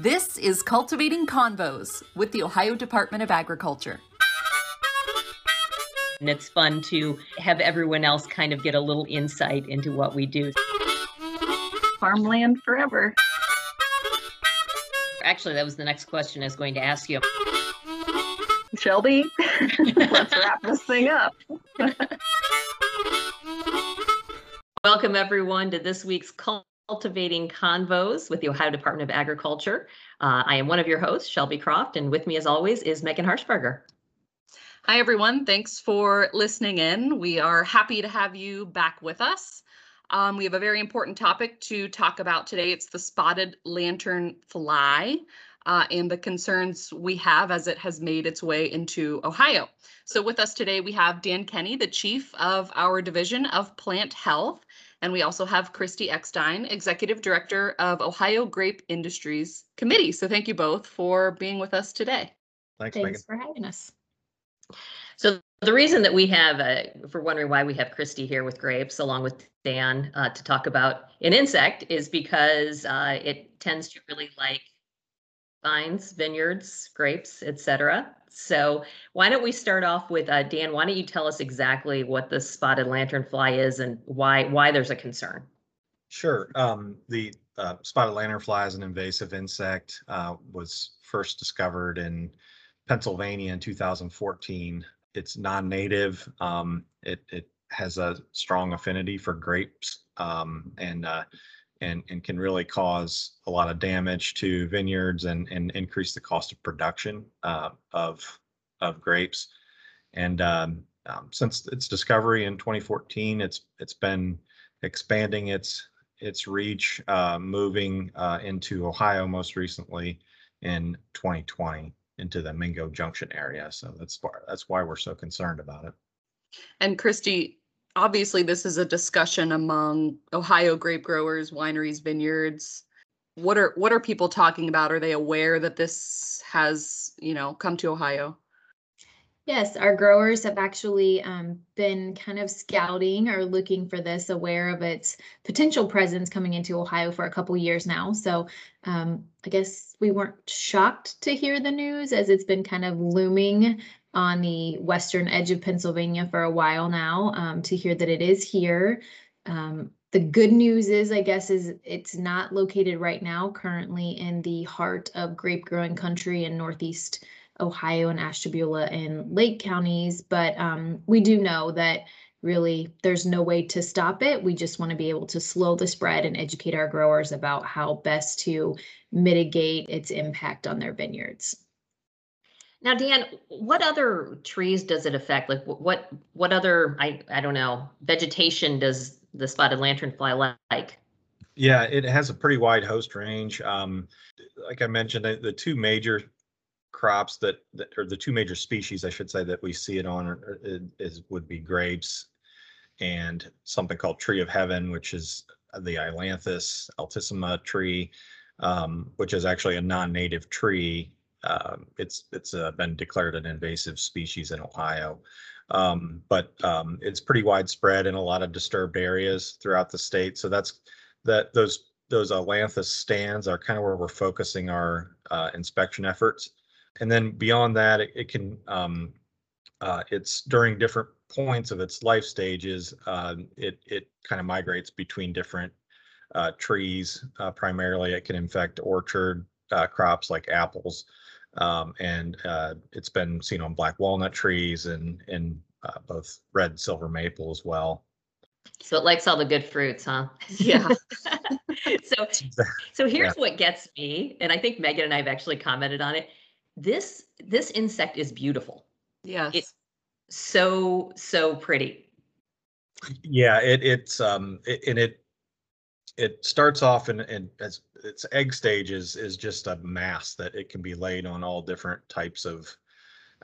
This is Cultivating Convos with the Ohio Department of Agriculture. And it's fun to have everyone else kind of get a little insight into what we do. Farmland forever. Actually, that was the next question I was going to ask you. Shelby, let's wrap this thing up. Welcome, everyone, to this week's Cultivating Convos with the Ohio Department of Agriculture. Uh, I am one of your hosts, Shelby Croft, and with me, as always, is Megan Harshberger. Hi, everyone. Thanks for listening in. We are happy to have you back with us. Um, we have a very important topic to talk about today. It's the spotted lantern fly uh, and the concerns we have as it has made its way into Ohio. So with us today, we have Dan Kenny, the chief of our division of plant health. And we also have Christy Eckstein, executive director of Ohio Grape Industries Committee. So thank you both for being with us today. Thanks, Thanks Megan. for having us. So the reason that we have, uh, for wondering why we have Christy here with grapes along with Dan uh, to talk about an insect is because uh, it tends to really like vines, vineyards, grapes, etc. So why don't we start off with uh, Dan? Why don't you tell us exactly what the spotted lanternfly is and why why there's a concern? Sure. Um, the uh, spotted lanternfly is an invasive insect. Uh, was first discovered in Pennsylvania in 2014. It's non-native. Um, it it has a strong affinity for grapes um, and uh, and and can really cause a lot of damage to vineyards and and increase the cost of production uh, of of grapes. And um, um, since its discovery in 2014, it's it's been expanding its its reach, uh, moving uh, into Ohio most recently in 2020 into the Mingo Junction area. So that's that's why we're so concerned about it. And Christy, obviously this is a discussion among Ohio grape growers, wineries, vineyards. What are what are people talking about? Are they aware that this has, you know, come to Ohio? Yes, our growers have actually um, been kind of scouting or looking for this, aware of its potential presence coming into Ohio for a couple years now. So um, I guess we weren't shocked to hear the news as it's been kind of looming on the western edge of Pennsylvania for a while now. Um, to hear that it is here. Um, the good news is, I guess, is it's not located right now currently in the heart of grape growing country in Northeast Ohio and Ashtabula and Lake counties, but um, we do know that really there's no way to stop it. We just want to be able to slow the spread and educate our growers about how best to mitigate its impact on their vineyards. Now, Dan, what other trees does it affect? Like what what other I I don't know vegetation does the spotted lanternfly like? Yeah, it has a pretty wide host range. Um, like I mentioned, the, the two major crops that, that or the two major species I should say that we see it on are, is would be grapes and something called tree of heaven, which is the Ailanthus altissima tree, um, which is actually a non-native tree. Um, it's it's uh, been declared an invasive species in Ohio, um, but um, it's pretty widespread in a lot of disturbed areas throughout the state. So that's that those those Ailanthus stands are kind of where we're focusing our uh, inspection efforts and then beyond that, it, it can um, uh, it's during different points of its life stages. Uh, it it kind of migrates between different uh, trees. Uh, primarily, it can infect orchard uh, crops like apples, um, and uh, it's been seen on black walnut trees and and both red and silver maple as well. So it likes all the good fruits, huh? Yeah. so so here's yeah. what gets me, and I think Megan and I have actually commented on it this this insect is beautiful. Yes. It's so so pretty. Yeah, it it's um it, and it it starts off in, in as its egg stages is just a mass that it can be laid on all different types of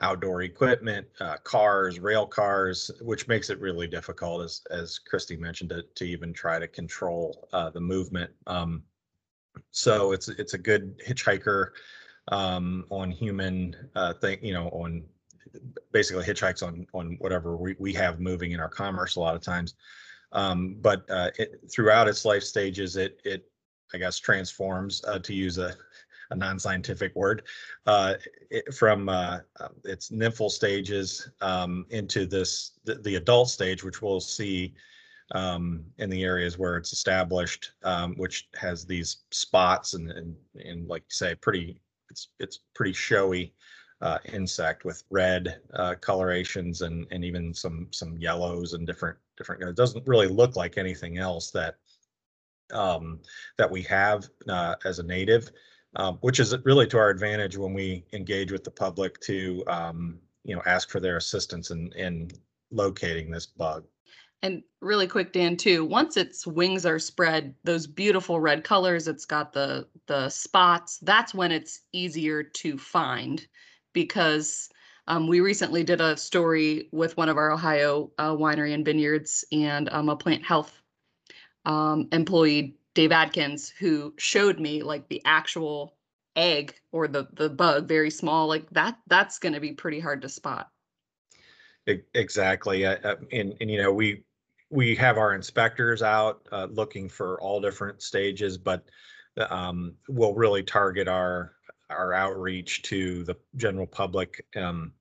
outdoor equipment, uh, cars, rail cars, which makes it really difficult, as as Christy mentioned, to, to even try to control uh, the movement. Um, so it's it's a good hitchhiker um, on human uh, thing, you know, on basically hitchhikes on on whatever we, we have moving in our commerce a lot of times. Um, but uh, it, throughout its life stages, it it I guess transforms uh, to use a a non-scientific word, uh, it- from uh, uh, its nymphal stages um, into this, the, the adult stage, which we'll see um, in the areas where it's established, um, which has these spots and, and, and like you say, pretty, it's, it's pretty showy uh, insect with red uh, colorations and, and even some, some yellows and different, different, it doesn't really look like anything else that um, that we have uh, as a native, um, which is really to our advantage when we engage with the public to, um, you know, ask for their assistance in, in locating this bug. And really quick, Dan, too, once its wings are spread, those beautiful red colors, it's got the the spots, that's when it's easier to find because um, we recently did a story with one of our Ohio uh, winery and vineyards and um, a plant health um, employee, Dave Adkins, who showed me like the actual egg or the the bug, very small, like that. That's going to be pretty hard to spot. Exactly. uh, uh, And, and, you know, we, we have our inspectors out uh, looking for all different stages, but um, we'll really target our, our outreach to the general public um,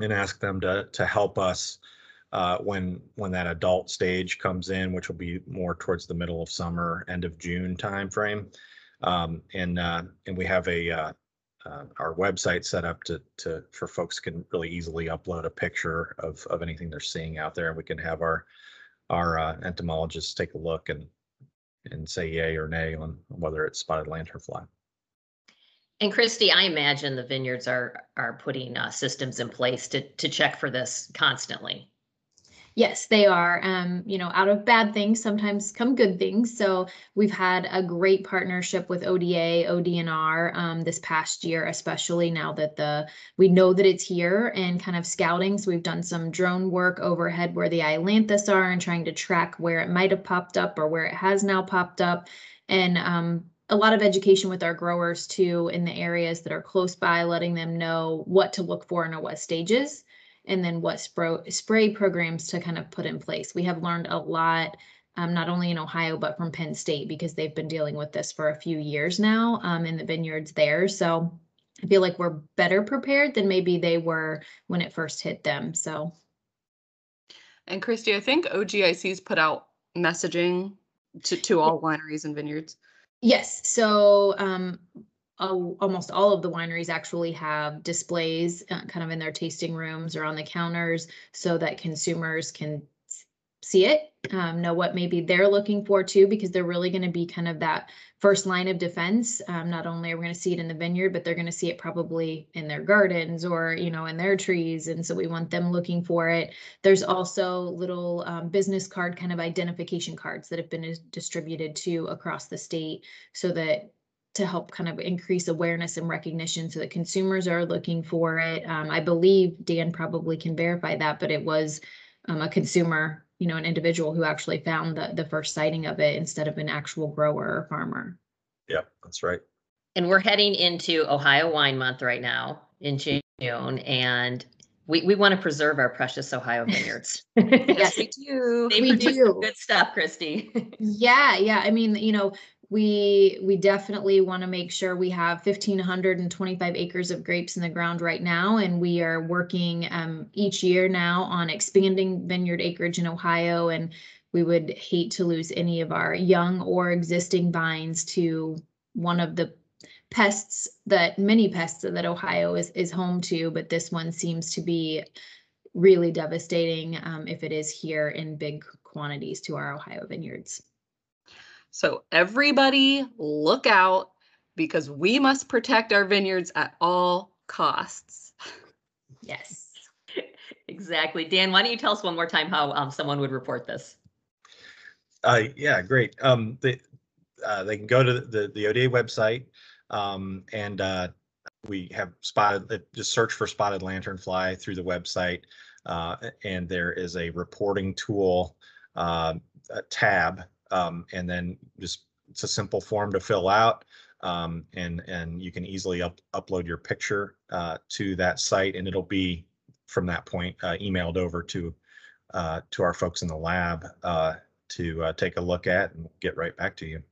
and ask them to, to help us uh, when, when that adult stage comes in, which will be more towards the middle of summer, end of June timeframe. Um, And, uh, and we have a, uh, uh, our website set up to, to, for folks can really easily upload a picture of, of anything they're seeing out there. And we can have our, our uh, entomologists take a look and, and say yay or nay on whether it's spotted lanternfly. And Christy, I imagine the vineyards are, are putting uh, systems in place to, to check for this constantly. Yes, they are. Um, you know, out of bad things sometimes come good things. So we've had a great partnership with ODA, ODNR um, this past year, especially now that the we know that it's here and kind of scouting. So we've done some drone work overhead where the Ailanthus are and trying to track where it might have popped up or where it has now popped up. And um, a lot of education with our growers too in the areas that are close by, letting them know what to look for and at what stages and then what spray, programs to kind of put in place. We have learned a lot, um, not only in Ohio, but from Penn State because they've been dealing with this for a few years now um, in the vineyards there. So I feel like we're better prepared than maybe they were when it first hit them. So And Christy, I think OGIC's put out messaging to, to all wineries and vineyards. Yes, so um, al- almost all of the wineries actually have displays uh, kind of in their tasting rooms or on the counters so that consumers can see it, um, know what maybe they're looking for too, because they're really going to be kind of that first line of defense. Um, not only are we going to see it in the vineyard, but they're going to see it probably in their gardens or, you know, in their trees. And so we want them looking for it. There's also little um, business card kind of identification cards that have been distributed to across the state so that to help kind of increase awareness and recognition so that consumers are looking for it. Um, I believe Dan probably can verify that, but it was um, a consumer, you know, an individual who actually found the, the first sighting of it instead of an actual grower or farmer. Yeah, that's right. And we're heading into Ohio Wine Month right now in June, and we, we want to preserve our precious Ohio vineyards. Yes, we do. They We do. good stuff, Christy. Yeah, yeah. I mean, you know, we we definitely want to make sure we have 1525 acres of grapes in the ground right now and we are working um, each year now on expanding vineyard acreage in ohio and we would hate to lose any of our young or existing vines to one of the pests that many pests that ohio is is home to but this one seems to be really devastating um, if it is here in big quantities to our ohio vineyards So everybody look out because we must protect our vineyards at all costs. yes Exactly. Dan, why don't you tell us one more time how um, someone would report this? Uh, yeah, great. Um, they, uh, they can go to the, the ODA website, um, and, uh, we have spotted, uh, just search for spotted lanternfly through the website. Uh, and there is a reporting tool, uh, a tab, um, and then just, it's a simple form to fill out. Um, and, and you can easily up, upload your picture, uh, to that site and it'll be from that point, uh, emailed over to, uh, to our folks in the lab, uh, to uh, take a look at and get right back to you.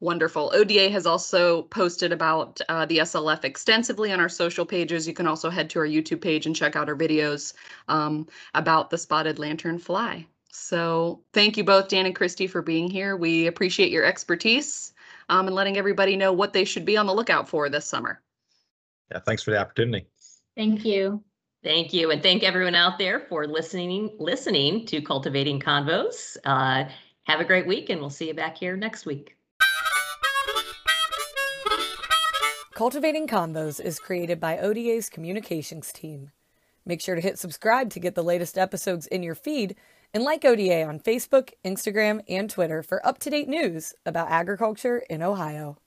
Wonderful. ODA has also posted about uh, the SLF extensively on our social pages. You can also head to our YouTube page and check out our videos um, about the spotted lantern fly. So thank you both, Dan and Christy, for being here. We appreciate your expertise um, and letting everybody know what they should be on the lookout for this summer. Yeah, thanks for the opportunity. Thank you. Thank you, and thank everyone out there for listening listening to Cultivating Convos. Uh, have a great week, and we'll see you back here next week. Cultivating Convos is created by ODA's communications team. Make sure to hit subscribe to get the latest episodes in your feed and like ODA on Facebook, Instagram, and Twitter for up to date news about agriculture in Ohio.